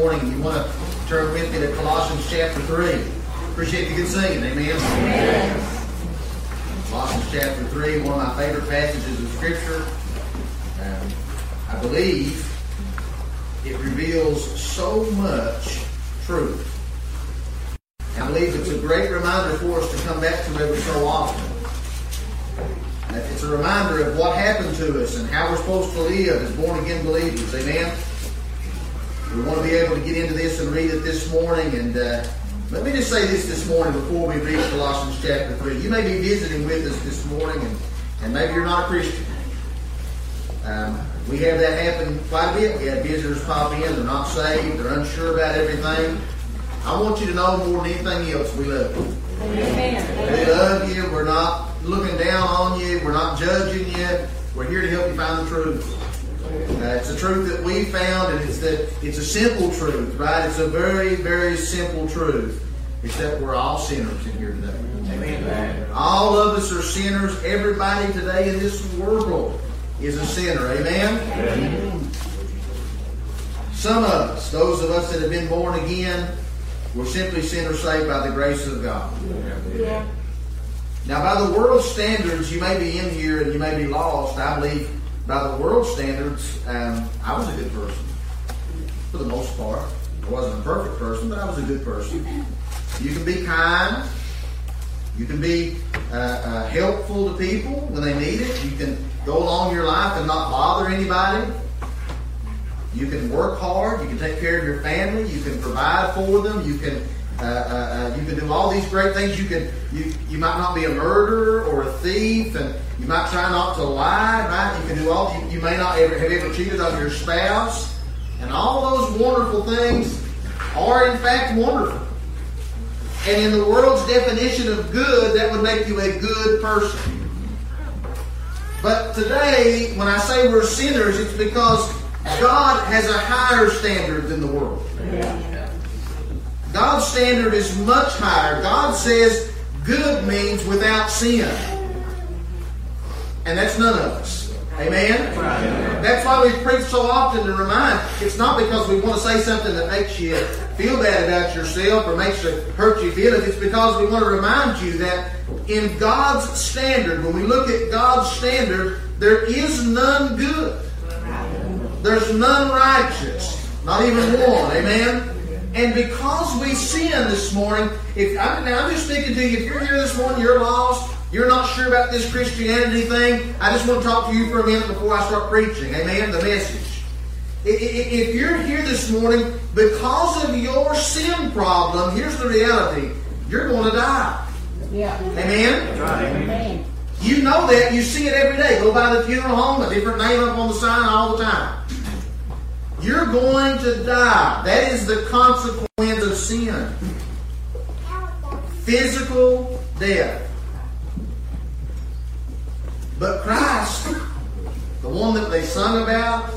morning, you want to turn with me to Colossians chapter 3. Appreciate the good singing. Amen. Amen. Colossians chapter 3, one of my favorite passages of Scripture. Um, I believe it reveals so much truth. I believe it's a great reminder for us to come back to every so often. It's a reminder of what happened to us and how we're supposed to live as born again believers. Amen. We want to be able to get into this and read it this morning. And uh, let me just say this this morning before we read Colossians chapter 3. You may be visiting with us this morning, and, and maybe you're not a Christian. Um, we have that happen quite a bit. We have visitors pop in, they're not saved, they're unsure about everything. I want you to know more than anything else, we love you. Amen. We love you. We're not looking down on you. We're not judging you. We're here to help you find the truth. Uh, it's a truth that we found, and it's that it's a simple truth, right? It's a very, very simple truth. It's that we're all sinners in here today. Amen. All of us are sinners. Everybody today in this world is a sinner. Amen. Amen. Some of us, those of us that have been born again, we're simply sinners saved by the grace of God. Yeah. Now, by the world's standards, you may be in here and you may be lost. I believe by the world's standards, um, I was a good person for the most part. I wasn't a perfect person, but I was a good person. You can be kind. You can be uh, uh, helpful to people when they need it. You can go along your life and not bother anybody. You can work hard. You can take care of your family. You can provide for them. You can uh, uh, uh, you can do all these great things. You can you you might not be a murderer or a thief, and you might try not to lie. Right? You can do all. You, you may not ever have ever cheated on your spouse, and all those wonderful things are in fact wonderful. And in the world's definition of good, that would make you a good person. But today, when I say we're sinners, it's because God has a higher standard than the world. God's standard is much higher. God says good means without sin. And that's none of us. Amen? That's why we preach so often to remind. It's not because we want to say something that makes you feel bad about yourself or makes you hurt your feelings. It's because we want to remind you that in God's standard, when we look at God's standard, there is none good. There's none righteous. Not even one. Amen? And because we sin this morning, if I'm, now I'm just speaking to you, if you're here this morning, you're lost, you're not sure about this Christianity thing, I just want to talk to you for a minute before I start preaching. Amen? The message. If you're here this morning because of your sin problem, here's the reality. You're going to die. Yeah. Amen? Amen. You know that. You see it every day. Go by the funeral home, a different name up on the sign all the time. You're going to die. That is the consequence of sin. Physical death. But Christ, the one that they sung about,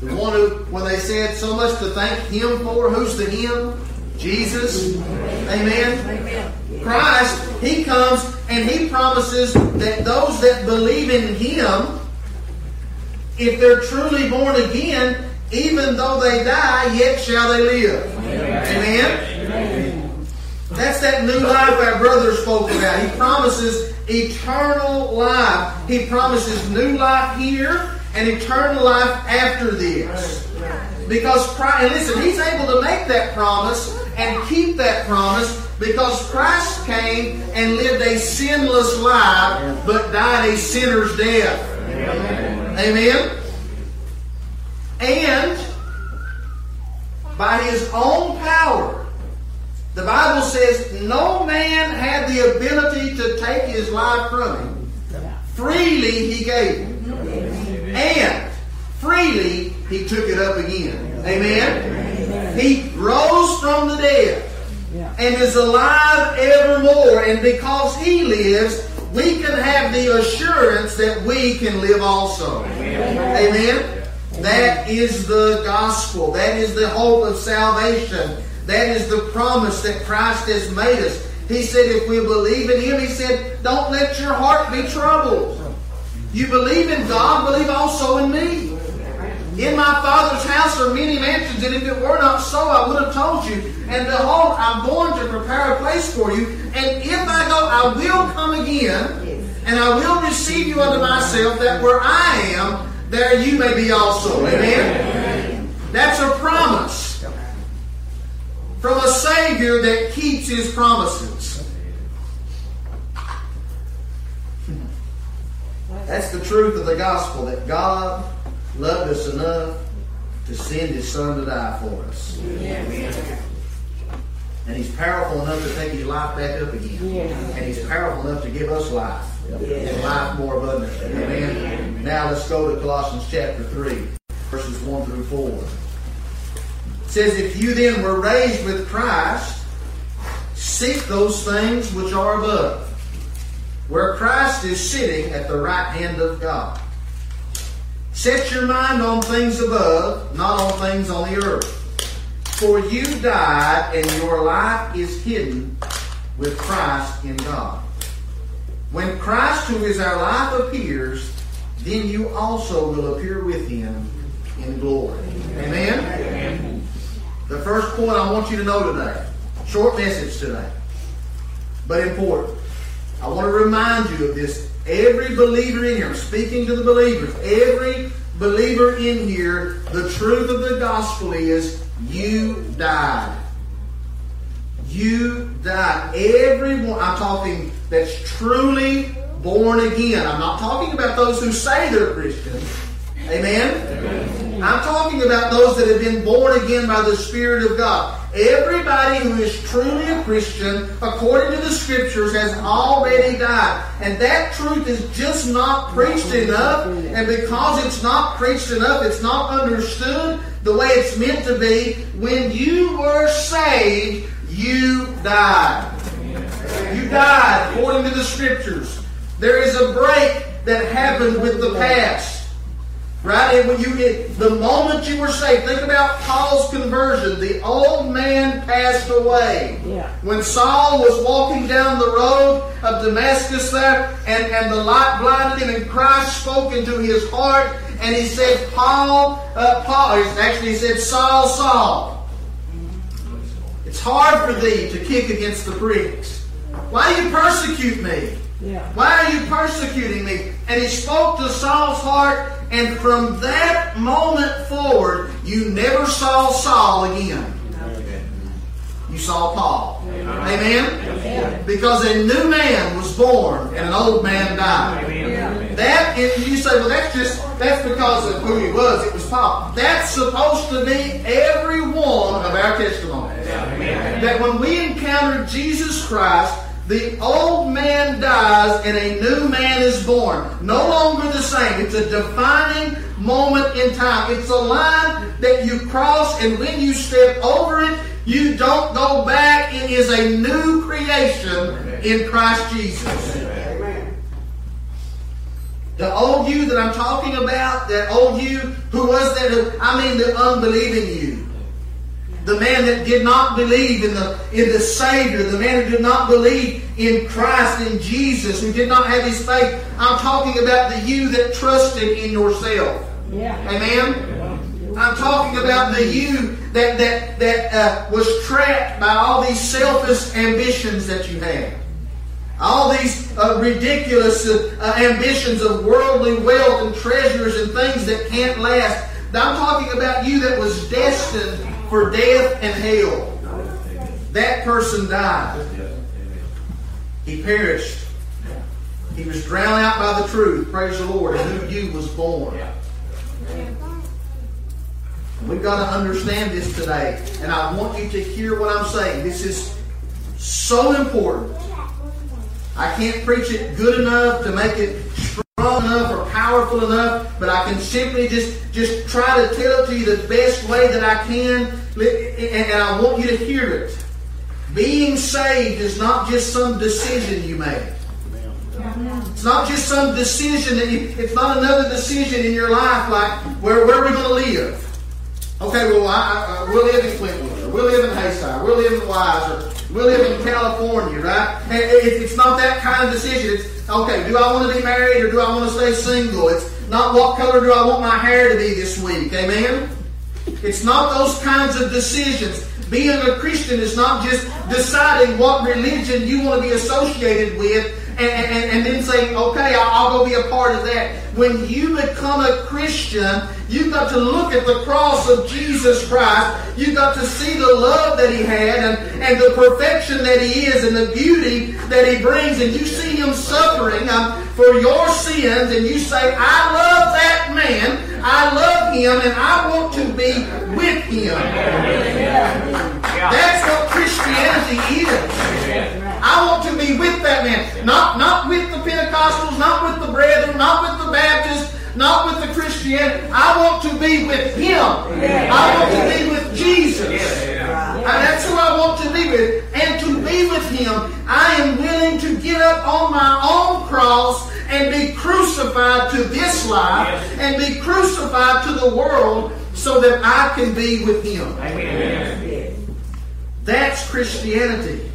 the one who, when they said so much to thank Him for, who's the Him? Jesus. Amen. Amen. Christ, He comes and He promises that those that believe in Him, if they're truly born again, even though they die, yet shall they live. Amen? Amen? That's that new life our brother spoke about. He promises eternal life. He promises new life here and eternal life after this. Because Christ, and listen, He's able to make that promise and keep that promise because Christ came and lived a sinless life but died a sinner's death. Amen. Amen. And by his own power, the Bible says no man had the ability to take his life from him. Freely he gave it. And freely he took it up again. Amen? He rose from the dead and is alive evermore. And because he lives, we can have the assurance that we can live also. Amen? That is the gospel. That is the hope of salvation. That is the promise that Christ has made us. He said, if we believe in Him, He said, don't let your heart be troubled. You believe in God, believe also in me. In my Father's house are many mansions, and if it were not so, I would have told you. And behold, I'm going to prepare a place for you. And if I go, I will come again, and I will receive you unto myself, that where I am, there you may be also. Amen? That's a promise from a Savior that keeps his promises. That's the truth of the gospel that God loved us enough to send his son to die for us. And he's powerful enough to take his life back up again. And he's powerful enough to give us life. And life more abundantly. Amen. Now let's go to Colossians chapter 3, verses 1 through 4. Says, If you then were raised with Christ, seek those things which are above where Christ is sitting at the right hand of God. Set your mind on things above, not on things on the earth. For you died, and your life is hidden with Christ in God. When Christ, who is our life, appears, then you also will appear with him in glory. Amen? Amen. The first point I want you to know today, short message today, but important. I want to remind you of this. Every believer in here, I'm speaking to the believers, every believer in here, the truth of the gospel is you died. You died. Everyone, I'm talking that's truly born again. I'm not talking about those who say they're Christians. Amen? Amen? I'm talking about those that have been born again by the Spirit of God. Everybody who is truly a Christian, according to the Scriptures, has already died. And that truth is just not preached enough. And because it's not preached enough, it's not understood the way it's meant to be. When you were saved, you died. You died according to the Scriptures. There is a break that happened with the past. Right? And when you get the moment you were saved, think about Paul's conversion. The old man passed away. Yeah. When Saul was walking down the road of Damascus there, and, and the light blinded him, and Christ spoke into his heart, and he said, Paul, uh, Paul, actually he said, Saul, Saul. It's hard for thee to kick against the pricks. Why do you persecute me? Yeah. Why are you persecuting me? And he spoke to Saul's heart, and from that moment forward, you never saw Saul again. You saw Paul. Amen? Because a new man was born and an old man died. That and you say, well, that's just that's because of who he was. It was Paul. That's supposed to be every one of our testimonies. That when we encounter Jesus Christ, the old man dies and a new man is born. No longer the same. It's a defining moment in time. It's a line that you cross, and when you step over it, you don't go back. It is a new creation in Christ Jesus. The old you that I'm talking about, that old you who was that, I mean the unbelieving you. The man that did not believe in the, in the Savior, the man who did not believe in Christ, in Jesus, who did not have his faith. I'm talking about the you that trusted in yourself. Yeah. Amen? I'm talking about the you that, that, that uh, was trapped by all these selfish ambitions that you had. All these uh, ridiculous uh, ambitions of worldly wealth and treasures and things that can't last. I'm talking about you that was destined for death and hell. That person died. He perished. He was drowned out by the truth. Praise the Lord. And who you was born. We've got to understand this today. And I want you to hear what I'm saying. This is so important. I can't preach it good enough to make it strong enough powerful enough, but I can simply just, just try to tell it to you the best way that I can, and I want you to hear it. Being saved is not just some decision you make. It's not just some decision that you, it's not another decision in your life like where, where are we going to live? Okay, well, I, I, we'll live in Clintwood, or we'll live in Haysi, we'll live in Wise, or we'll live in California, right? And it's not that kind of decision. It's okay, do I want to be married or do I want to stay single? It's not what color do I want my hair to be this week. Amen? It's not those kinds of decisions. Being a Christian is not just deciding what religion you want to be associated with and, and, and then saying, okay, I'll, I'll go be a part of that. When you become a Christian, you've got to look at the cross of Jesus Christ. You've got to see the love that He had and, and the perfection that He is and the beauty that He brings. And you see Him suffering um, for your sins and you say, I love that man. I love Him and I want to be with Him. That's what Christianity is. I want to be with that man. Not, not with the Pentecostals, not with the brethren, not with the Baptists, not with the Christian. I want to be with him. I want to be with Jesus. And that's who I want to be with. And to be with him, I am willing to get up on my own cross and be crucified to this life and be crucified to the world so that I can be with him. That's Christianity.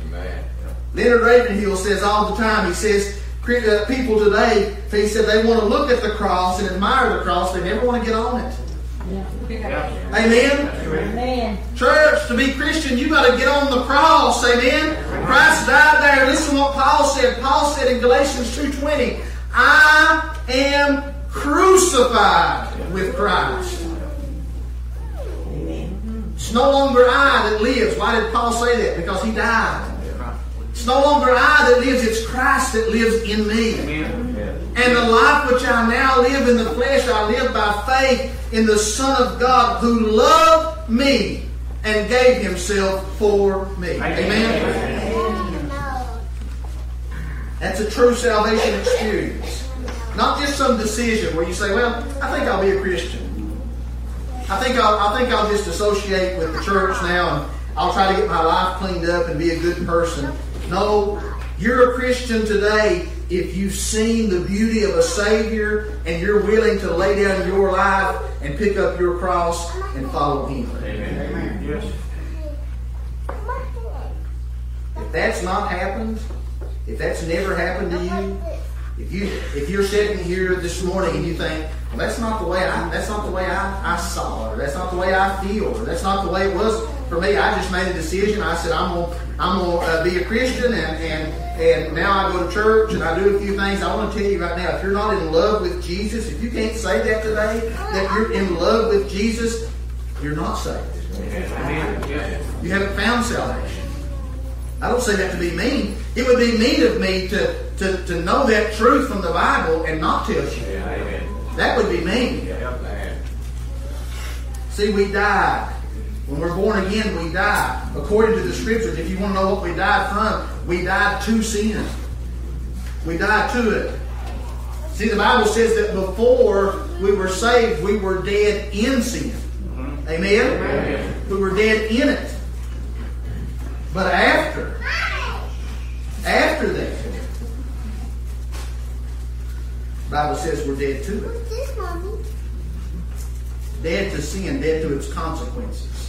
Leonard Ravenhill says all the time, he says, uh, people today, he said they want to look at the cross and admire the cross, they never want to get on it. Yeah. Amen? Amen. Church, to be Christian, you got to get on the cross. Amen. Christ died there. Listen to what Paul said. Paul said in Galatians 2.20, I am crucified with Christ. It's no longer I that lives. Why did Paul say that? Because he died. It's no longer I that lives, it's Christ that lives in me. And the life which I now live in the flesh, I live by faith in the Son of God who loved me and gave himself for me. Amen. That's a true salvation experience. Not just some decision where you say, well, I think I'll be a Christian. I think I'll, I think I'll just associate with the church now and I'll try to get my life cleaned up and be a good person. No, you're a Christian today if you've seen the beauty of a Savior and you're willing to lay down your life and pick up your cross and follow Him. Amen. Amen. Yes. If that's not happened, if that's never happened to you, if you if you're sitting here this morning and you think, well, that's not the way I that's not the way I, I saw it, or that's not the way I feel, or that's not the way it was for me. I just made a decision. I said I'm gonna I'm going to uh, be a Christian, and, and, and now I go to church and I do a few things. I want to tell you right now, if you're not in love with Jesus, if you can't say that today, that you're in love with Jesus, you're not saved. You haven't found salvation. I don't say that to be mean. It would be mean of me to, to, to know that truth from the Bible and not tell you. That would be mean. See, we died. When we're born again, we die. According to the scriptures, if you want to know what we died from, we died to sin. We died to it. See, the Bible says that before we were saved, we were dead in sin. Mm-hmm. Amen? Amen? We were dead in it. But after, after that, the Bible says we're dead to it. Dead to sin, dead to its consequences.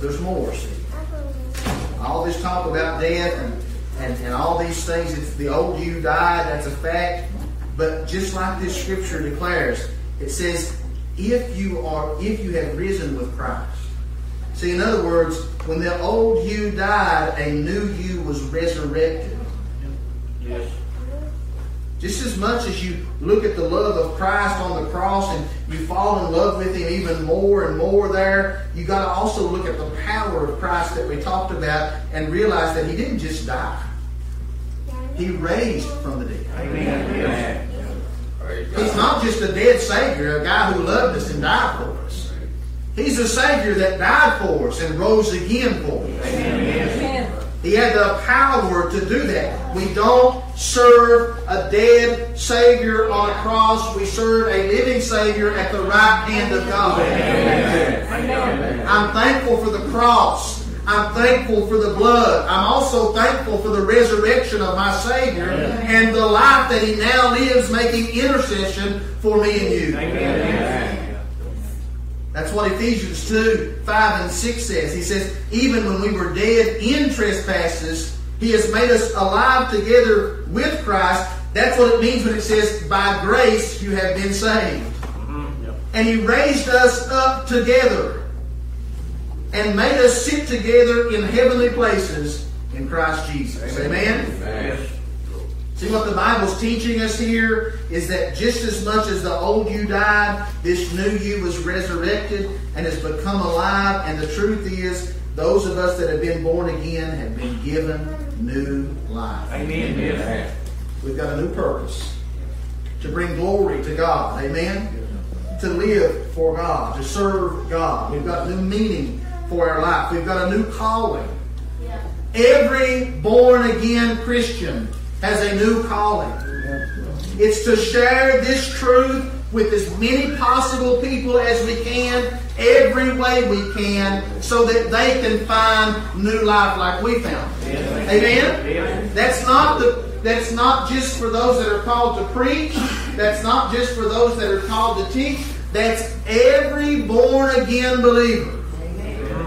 There's more, see. All this talk about death and, and, and all these things, it's the old you died, that's a fact. But just like this scripture declares, it says, if you are if you have risen with Christ. See, in other words, when the old you died, a new you was resurrected. Yes. Just as much as you look at the love of Christ on the cross and you fall in love with Him even more and more there, you got to also look at the power of Christ that we talked about and realize that He didn't just die. He raised from the dead. Amen. He's not just a dead Savior, a guy who loved us and died for us. He's a Savior that died for us and rose again for us. Amen. He had the power to do that. We don't serve a dead Savior on a cross. We serve a living Savior at the right hand of God. Amen. I'm thankful for the cross. I'm thankful for the blood. I'm also thankful for the resurrection of my Savior and the life that He now lives making intercession for me and you. Amen. That's what Ephesians 2 5 and 6 says. He says, Even when we were dead in trespasses, He has made us alive together with Christ. That's what it means when it says, by grace you have been saved. Mm-hmm. And he raised us up together and made us sit together in heavenly places in Christ Jesus. Amen? Amen. See what the Bible's teaching us here is that just as much as the old you died, this new you was resurrected and has become alive. And the truth is, those of us that have been born again have been given new life. Amen. Amen. We've got a new purpose to bring glory to God. Amen. To live for God, to serve God. We've got new meaning for our life. We've got a new calling. Every born again Christian has a new calling. It's to share this truth with as many possible people as we can, every way we can, so that they can find new life like we found. Amen? That's not the that's not just for those that are called to preach. That's not just for those that are called to teach. That's every born again believer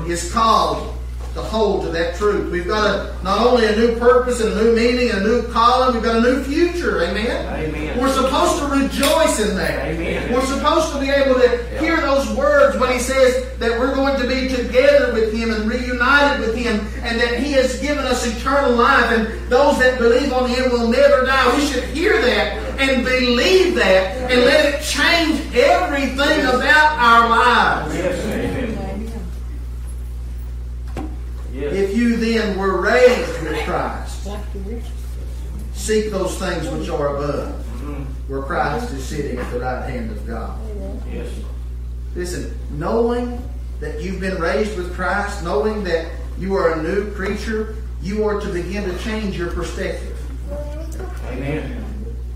is called to hold to that truth. We've got a, not only a new purpose and a new meaning, a new calling, we've got a new future. Amen? Amen. We're supposed to rejoice in that. Amen. We're supposed to be able to hear those words when He says that we're going to be together with Him and reunited with Him and that He has given us eternal life and those that believe on Him will never die. We should hear that and believe that and let it change everything about our lives. Yes. Amen. Yes. If you then were raised with Christ, seek those things which are above, mm-hmm. where Christ is sitting at the right hand of God. Yes. Listen, knowing that you've been raised with Christ, knowing that you are a new creature, you are to begin to change your perspective. Amen.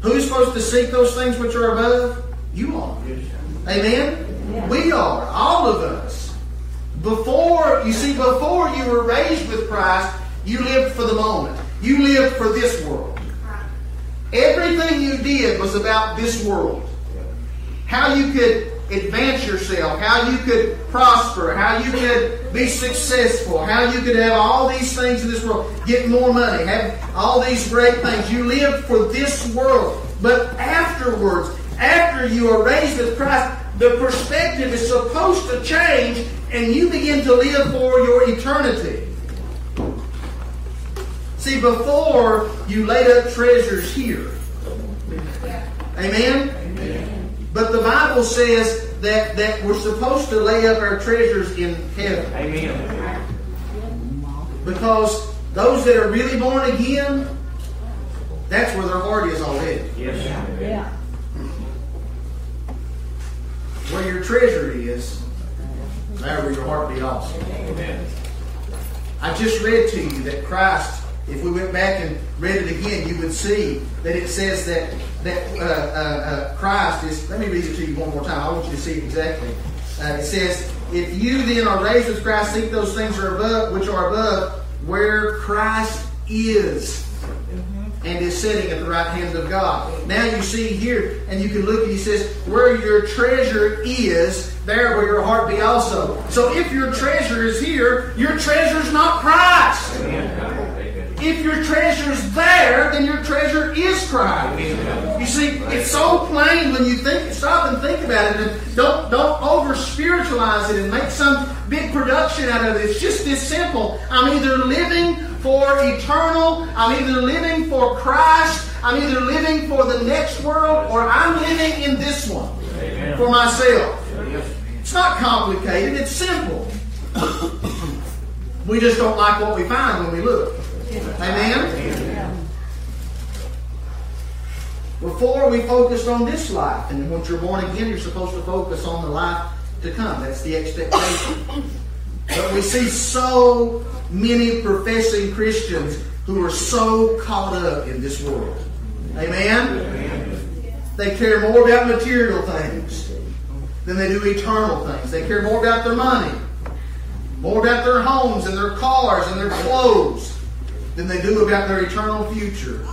Who's supposed to seek those things which are above? You are. Yes. Amen? We are, all of us. Before, you see, before you were raised with Christ, you lived for the moment. You lived for this world. Everything you did was about this world. How you could advance yourself, how you could prosper, how you could be successful, how you could have all these things in this world, get more money, have all these great things. You lived for this world. But afterwards, after you are raised with Christ, the perspective is supposed to change and you begin to live for your eternity. See, before you laid up treasures here. Amen? But the Bible says that, that we're supposed to lay up our treasures in heaven. Amen. Because those that are really born again, that's where their heart is already. Yes. Yeah. Where your treasure is, there will your heart be also. Amen. I just read to you that Christ, if we went back and read it again, you would see that it says that that uh, uh, uh, Christ is. Let me read it to you one more time. I want you to see it exactly. Uh, it says, "If you then are raised with Christ, seek those things are above, which are above, where Christ is." And is sitting at the right hand of God. Now you see here, and you can look and he says, Where your treasure is, there will your heart be also. So if your treasure is here, your treasure is not Christ. If your treasure is there, then your treasure is Christ. You see, it's so plain when you think, stop and think about it, and don't don't over spiritualize it and make some big production out of it. It's just this simple. I'm either living for eternal, I'm either living for Christ, I'm either living for the next world, or I'm living in this one Amen. for myself. It's not complicated, it's simple. we just don't like what we find when we look. Amen? Before we focused on this life, and once you're born again, you're supposed to focus on the life to come. That's the expectation. But we see so many professing Christians who are so caught up in this world. Amen? They care more about material things than they do eternal things. They care more about their money, more about their homes and their cars and their clothes than they do about their eternal future.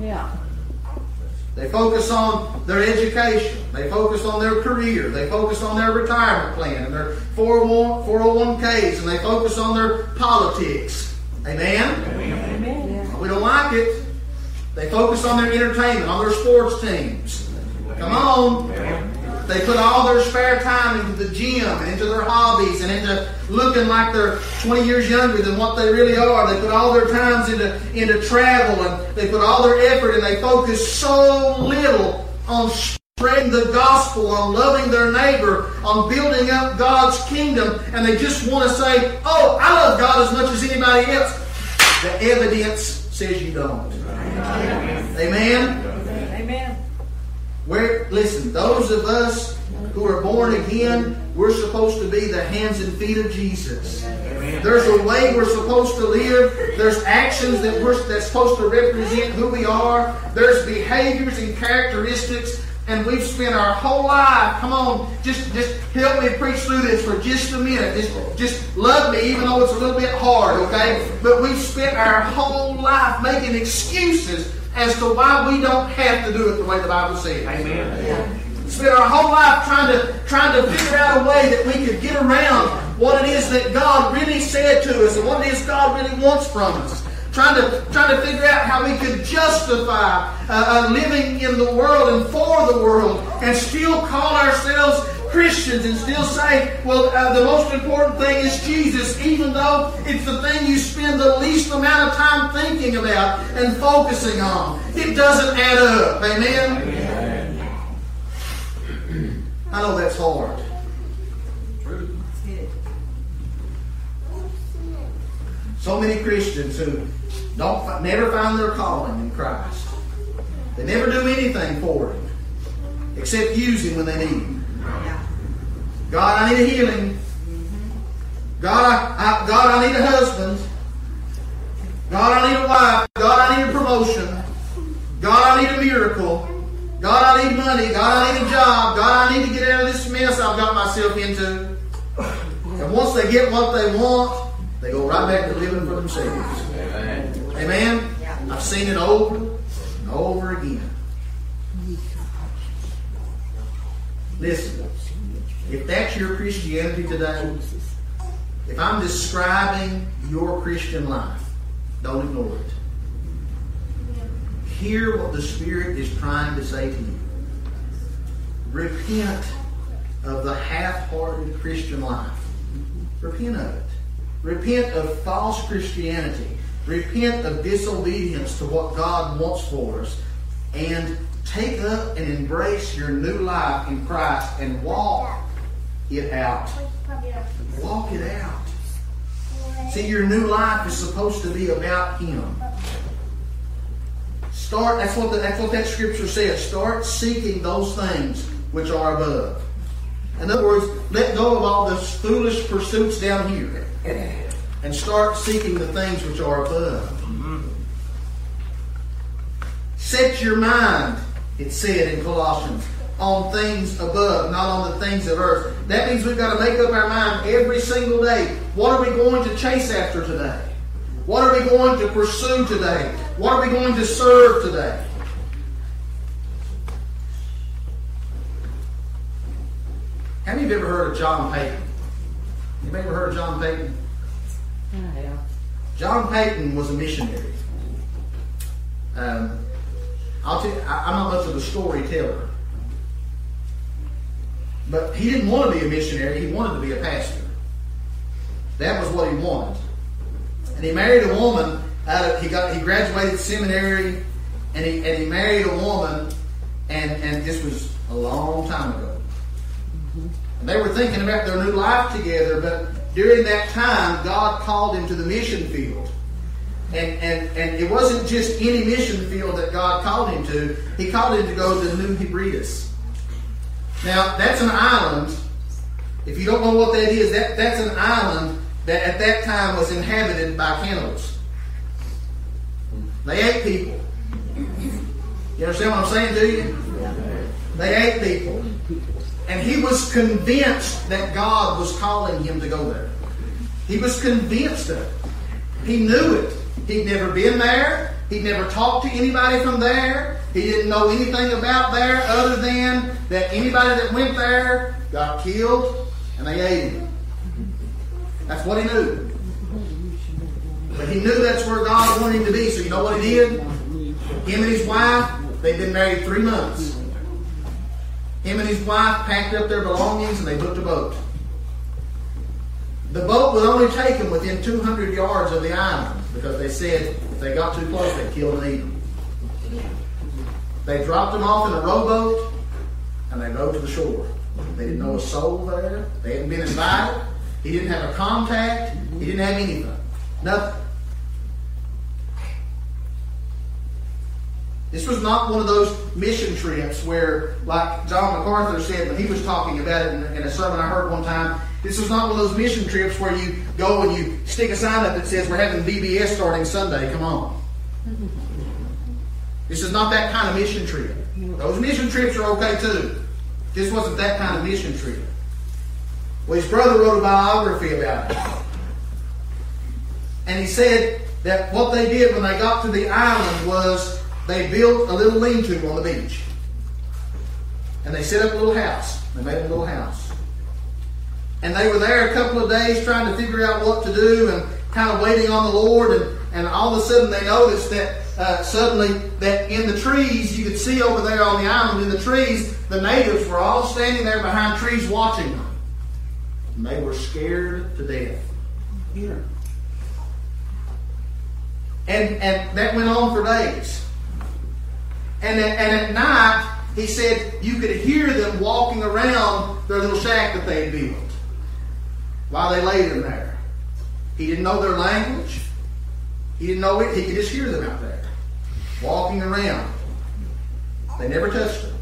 Yeah. They focus on their education. They focus on their career. They focus on their retirement plan and their 401, 401ks and they focus on their politics. Amen? Amen. We don't like it. They focus on their entertainment, on their sports teams. Come on. They put all their spare time into the gym and into their hobbies and into looking like they're 20 years younger than what they really are. They put all their times into, into travel and they put all their effort and they focus so little on spreading the gospel, on loving their neighbor, on building up God's kingdom, and they just want to say, Oh, I love God as much as anybody else. The evidence says you don't. Amen. Amen. Where listen, those of us who are born again, we're supposed to be the hands and feet of Jesus. There's a way we're supposed to live. There's actions that we're that's supposed to represent who we are. There's behaviors and characteristics and we've spent our whole life. Come on, just just help me preach through this for just a minute. Just just love me, even though it's a little bit hard, okay? But we've spent our whole life making excuses as to why we don't have to do it the way the Bible says. Amen. Spent our whole life trying to trying to figure out a way that we could get around what it is that God really said to us and what it is God really wants from us trying to trying to figure out how we could justify uh, uh, living in the world and for the world, and still call ourselves Christians and still say, well, uh, the most important thing is Jesus, even though it's the thing you spend the least amount of time thinking about and focusing on. It doesn't add up. Amen? Amen. I know that's hard. So many Christians who don't never find their calling in Christ. They never do anything for Him except use Him when they need Him. God, I need a healing. Mm-hmm. God, I, I, God, I need a husband. God, I need a wife. God, I need a promotion. God, I need a miracle. God, I need money. God, I need a job. God, I need to get out of this mess I've got myself into. And once they get what they want, they go right back to living for themselves. Amen. Amen? Yeah. I've seen it over and over again. Listen, if that's your Christianity today, if I'm describing your Christian life, don't ignore it. Hear what the Spirit is trying to say to you. Repent of the half hearted Christian life. Repent of it. Repent of false Christianity. Repent of disobedience to what God wants for us. And take up and embrace your new life in Christ and walk it out. Walk it out. See, your new life is supposed to be about Him. Start, that's what, the, that's what that scripture says. Start seeking those things which are above. In other words, let go of all the foolish pursuits down here and start seeking the things which are above. Mm-hmm. Set your mind, it said in Colossians, on things above, not on the things of earth. That means we've got to make up our mind every single day. What are we going to chase after today? What are we going to pursue today? What are we going to serve today? Have you ever heard of John Paton? You ever heard of John Paton? Yeah. John Paton was a missionary. Um, I'll tell you, I, I'm not much of a storyteller. But he didn't want to be a missionary, he wanted to be a pastor. That was what he wanted. And he married a woman out of, he got he graduated seminary and he and he married a woman and and this was a long time ago. And they were thinking about their new life together, but during that time God called him to the mission field. And, and, and it wasn't just any mission field that God called him to. He called him to go to New Hebrides. Now, that's an island. If you don't know what that is, that, that's an island that at that time was inhabited by cannibals. They ate people. You understand what I'm saying to you? They ate people. And he was convinced that God was calling him to go there. He was convinced of it. He knew it. He'd never been there. He'd never talked to anybody from there. He didn't know anything about there other than that anybody that went there got killed and they ate him. That's what he knew. But he knew that's where God wanted him to be. So you know what he did? Him and his wife, they'd been married three months. Him and his wife packed up their belongings and they booked a boat. The boat would only take them within 200 yards of the island because they said if they got too close, they'd kill and eat them. They dropped him off in a rowboat and they rowed to the shore. They didn't know a soul there. They hadn't been invited. He didn't have a contact. He didn't have anything. Nothing. This was not one of those mission trips where, like John MacArthur said when he was talking about it in, in a sermon I heard one time, this was not one of those mission trips where you go and you stick a sign up that says, We're having VBS starting Sunday, come on. This is not that kind of mission trip. Those mission trips are okay too. This wasn't that kind of mission trip. Well, his brother wrote a biography about it. And he said that what they did when they got to the island was they built a little lean-to on the beach. And they set up a little house. They made a little house. And they were there a couple of days trying to figure out what to do and kind of waiting on the Lord. And, and all of a sudden they noticed that uh, suddenly that in the trees, you could see over there on the island in the trees, the natives were all standing there behind trees watching them. And they were scared to death. And, and that went on for days. And at, and at night, he said you could hear them walking around their little shack that they had built while they laid in there. He didn't know their language. He didn't know it. He could just hear them out there walking around. They never touched him.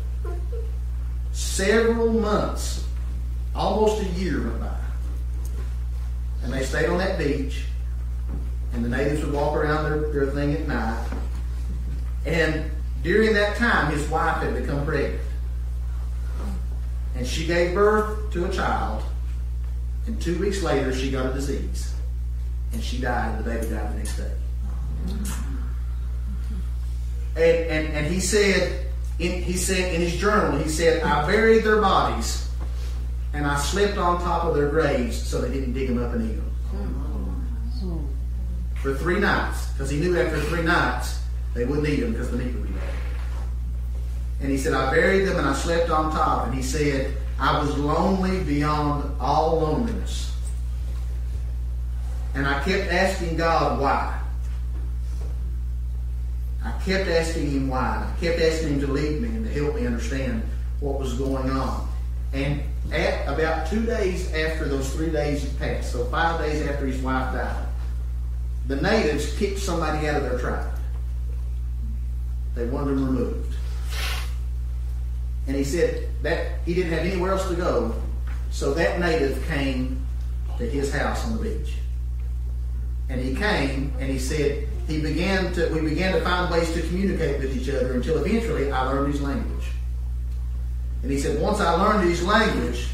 Several months, almost a year went by. And they stayed on that beach. And the natives would walk around their, their thing at night. And during that time, his wife had become pregnant. And she gave birth to a child. And two weeks later, she got a disease. And she died, and the baby died the next day. And, and, and he said, in, he said in his journal, he said, I buried their bodies and I slept on top of their graves so they didn't dig them up and eat them. For three nights, because he knew after three nights they wouldn't eat them because the meat would be bad. And he said, I buried them and I slept on top. And he said, I was lonely beyond all loneliness. And I kept asking God why. I kept asking him why. I kept asking him to lead me and to help me understand what was going on. And at about two days after those three days had passed, so five days after his wife died, the natives kicked somebody out of their tribe. They wanted him removed. And he said that he didn't have anywhere else to go, so that native came to his house on the beach. And he came and he said, he began to we began to find ways to communicate with each other until eventually I learned his language. And he said, once I learned his language,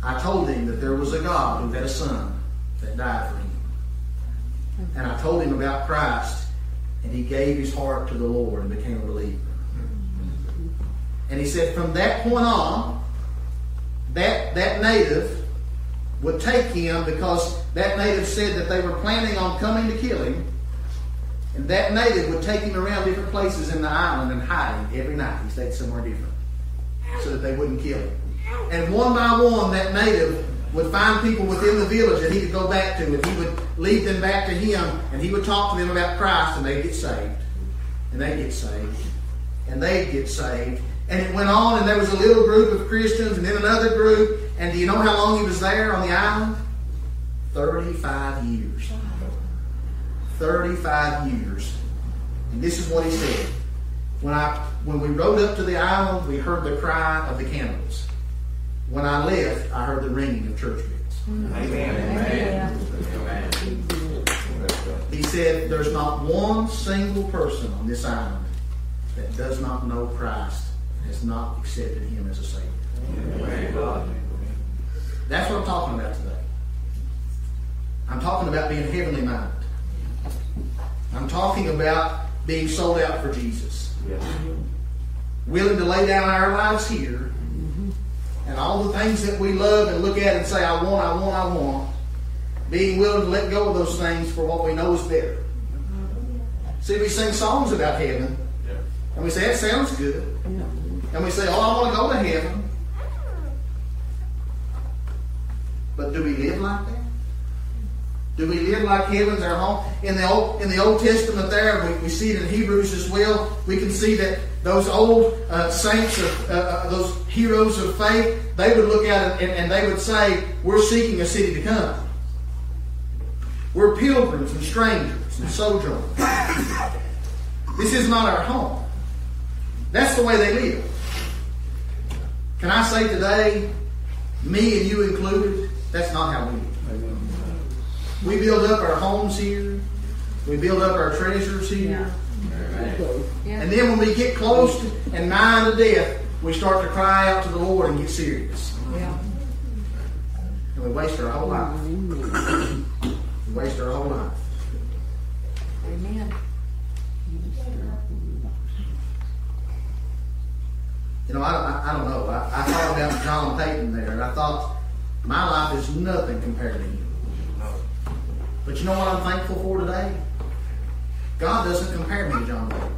I told him that there was a God who had a son that died for him. And I told him about Christ, and he gave his heart to the Lord and became a believer. And he said, from that point on, that, that native would take him because that native said that they were planning on coming to kill him. And that native would take him around different places in the island and hide him every night. He stayed somewhere different so that they wouldn't kill him. And one by one, that native would find people within the village that he could go back to, and he would lead them back to him, and he would talk to them about Christ, and they'd get saved. And they'd get saved. And they'd get saved. And it went on, and there was a little group of Christians, and then another group. And do you know how long he was there on the island? 35 years. 35 years. And this is what he said. When I when we rode up to the island, we heard the cry of the cannibals. When I left, I heard the ringing of church bells. Amen. He said, There's not one single person on this island that does not know Christ, has not accepted him as a Savior. That's what I'm talking about today. I'm talking about being heavenly minded. I'm talking about being sold out for Jesus. Willing to lay down our lives here and all the things that we love and look at and say, I want, I want, I want. Being willing to let go of those things for what we know is better. See, we sing songs about heaven, Yeah. and we say, that sounds good. And we say, oh, I want to go to heaven. But do we live like that? Do we live like heaven's our home? In the Old, in the Old Testament there, we, we see it in Hebrews as well. We can see that those old uh, saints, of, uh, uh, those heroes of faith, they would look at it and, and they would say, we're seeking a city to come. We're pilgrims and strangers and sojourners. This is not our home. That's the way they live. Can I say today, me and you included, that's not how we live. We build up our homes here. We build up our treasures here. Yeah. And then when we get close to, and nigh to death, we start to cry out to the Lord and get serious. Yeah. And we waste our whole life. We waste our whole life. Amen. You know, I, I, I don't know. I, I thought about John Paton there, and I thought, my life is nothing compared to him. No. But you know what I'm thankful for today? God doesn't compare me to John Paton.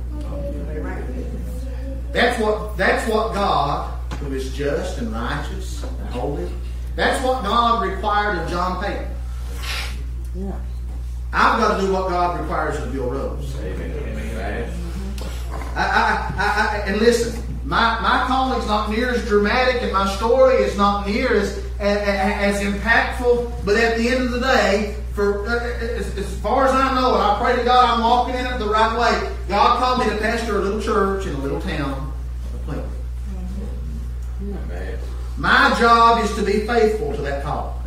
That's what that's what God, who is just and righteous and holy, that's what God required of John Paton. Yeah. I've got to do what God requires of Bill Rose. Amen. Amen. I, I, I, I, and listen, my, my calling's not near as dramatic, and my story is not near as as, as impactful. But at the end of the day, for uh, as, as far as I know, and I pray to God I'm walking in it the right way. God called me to pastor a little church in a little town of Plymouth. My job is to be faithful to that call.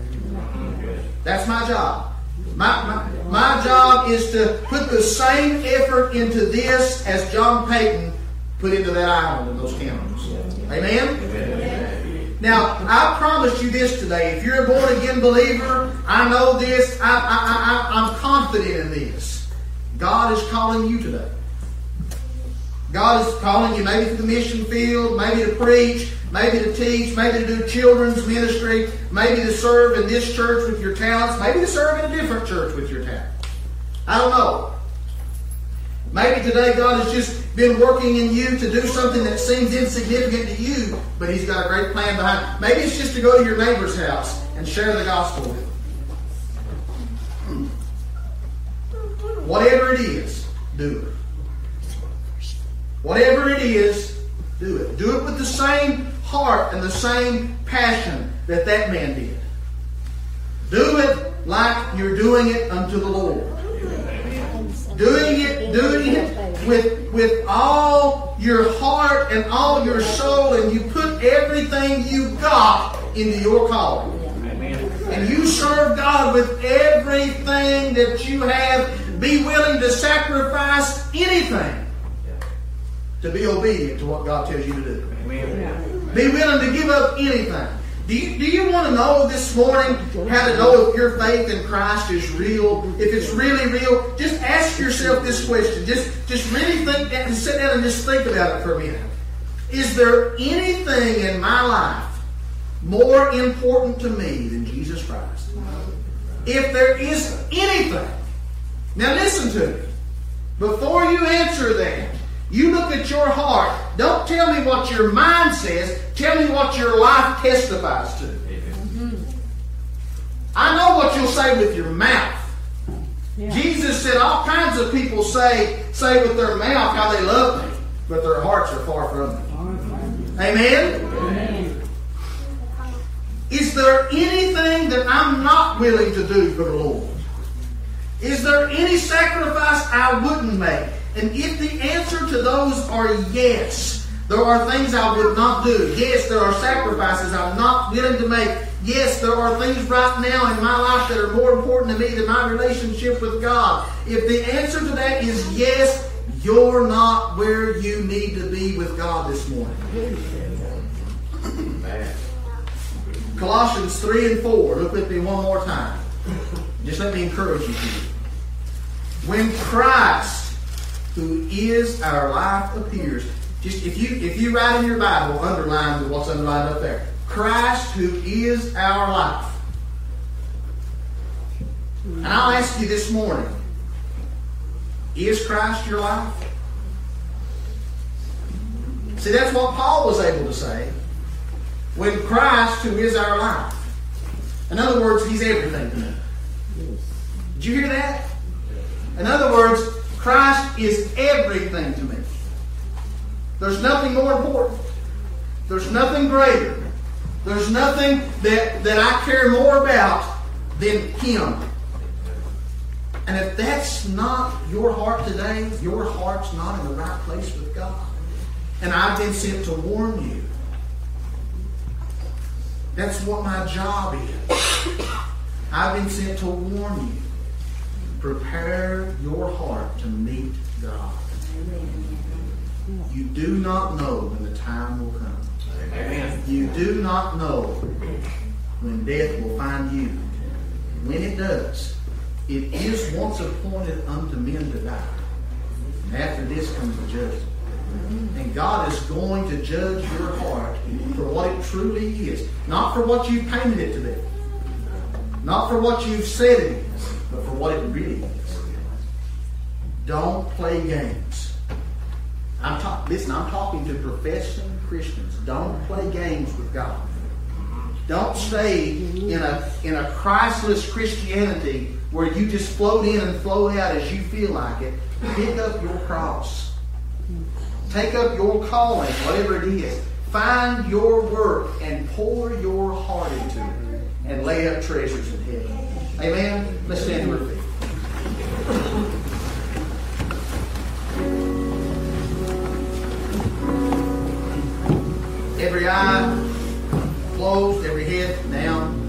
That's my job. My, my, my job is to put the same effort into this as John Paton put into that island and those camels. Amen? Amen. Now, I promise you this today. If you're a born again believer, I know this. I, I, I, I'm confident in this. God is calling you today. God is calling you maybe to the mission field, maybe to preach, maybe to teach, maybe to do children's ministry, maybe to serve in this church with your talents, maybe to serve in a different church with your talents. I don't know. Maybe today God has just been working in you to do something that seems insignificant to you, but He's got a great plan behind. it. Maybe it's just to go to your neighbor's house and share the gospel with them. Whatever it is, do it. Whatever it is, do it. Do it with the same heart and the same passion that that man did. Do it like you're doing it unto the Lord. Doing it, doing it with with all your heart and all your soul, and you put everything you got into your calling. Amen. And you serve God with everything that you have. Be willing to sacrifice anything to be obedient to what God tells you to do. Amen. Be willing to give up anything. Do you, do you want to know this morning how to know if your faith in Christ is real? If it's really real, just ask yourself this question. Just, just really think and sit down and just think about it for a minute. Is there anything in my life more important to me than Jesus Christ? If there is anything, now listen to me. Before you answer that, you look at your heart. Don't tell me what your mind says. Tell me what your life testifies to. Amen. I know what you'll say with your mouth. Jesus said all kinds of people say say with their mouth how they love me, but their hearts are far from me. Amen. Is there anything that I'm not willing to do for the Lord? Is there any sacrifice I wouldn't make? And if the answer to those are yes, there are things I would not do. Yes, there are sacrifices I'm not willing to make. Yes, there are things right now in my life that are more important to me than my relationship with God. If the answer to that is yes, you're not where you need to be with God this morning. Amen. Colossians 3 and 4. Look with me one more time. Just let me encourage you. When Christ, who is our life, appears, just if you if you write in your Bible, underline what's underlined up there. Christ, who is our life. And I'll ask you this morning, Is Christ your life? See, that's what Paul was able to say. When Christ, who is our life. In other words, He's everything to me. Did you hear that? In other words, Christ is everything to me. There's nothing more important. There's nothing greater. There's nothing that, that I care more about than Him. And if that's not your heart today, your heart's not in the right place with God. And I've been sent to warn you. That's what my job is. I've been sent to warn you. Prepare your heart to meet God. You do not know when the time will come. Amen. You do not know when death will find you. When it does, it is once appointed unto men to die. And after this comes the judgment. And God is going to judge your heart for what it truly is. Not for what you've painted it to be. Not for what you've said it is, what it really is. Don't play games. I'm talk, listen, I'm talking to professing Christians. Don't play games with God. Don't stay in a in a Christless Christianity where you just float in and float out as you feel like it. Pick up your cross. Take up your calling, whatever it is. Find your work and pour your heart into it. And lay up treasures in heaven. Amen? Let's stand to our. Every eye closed, every head down.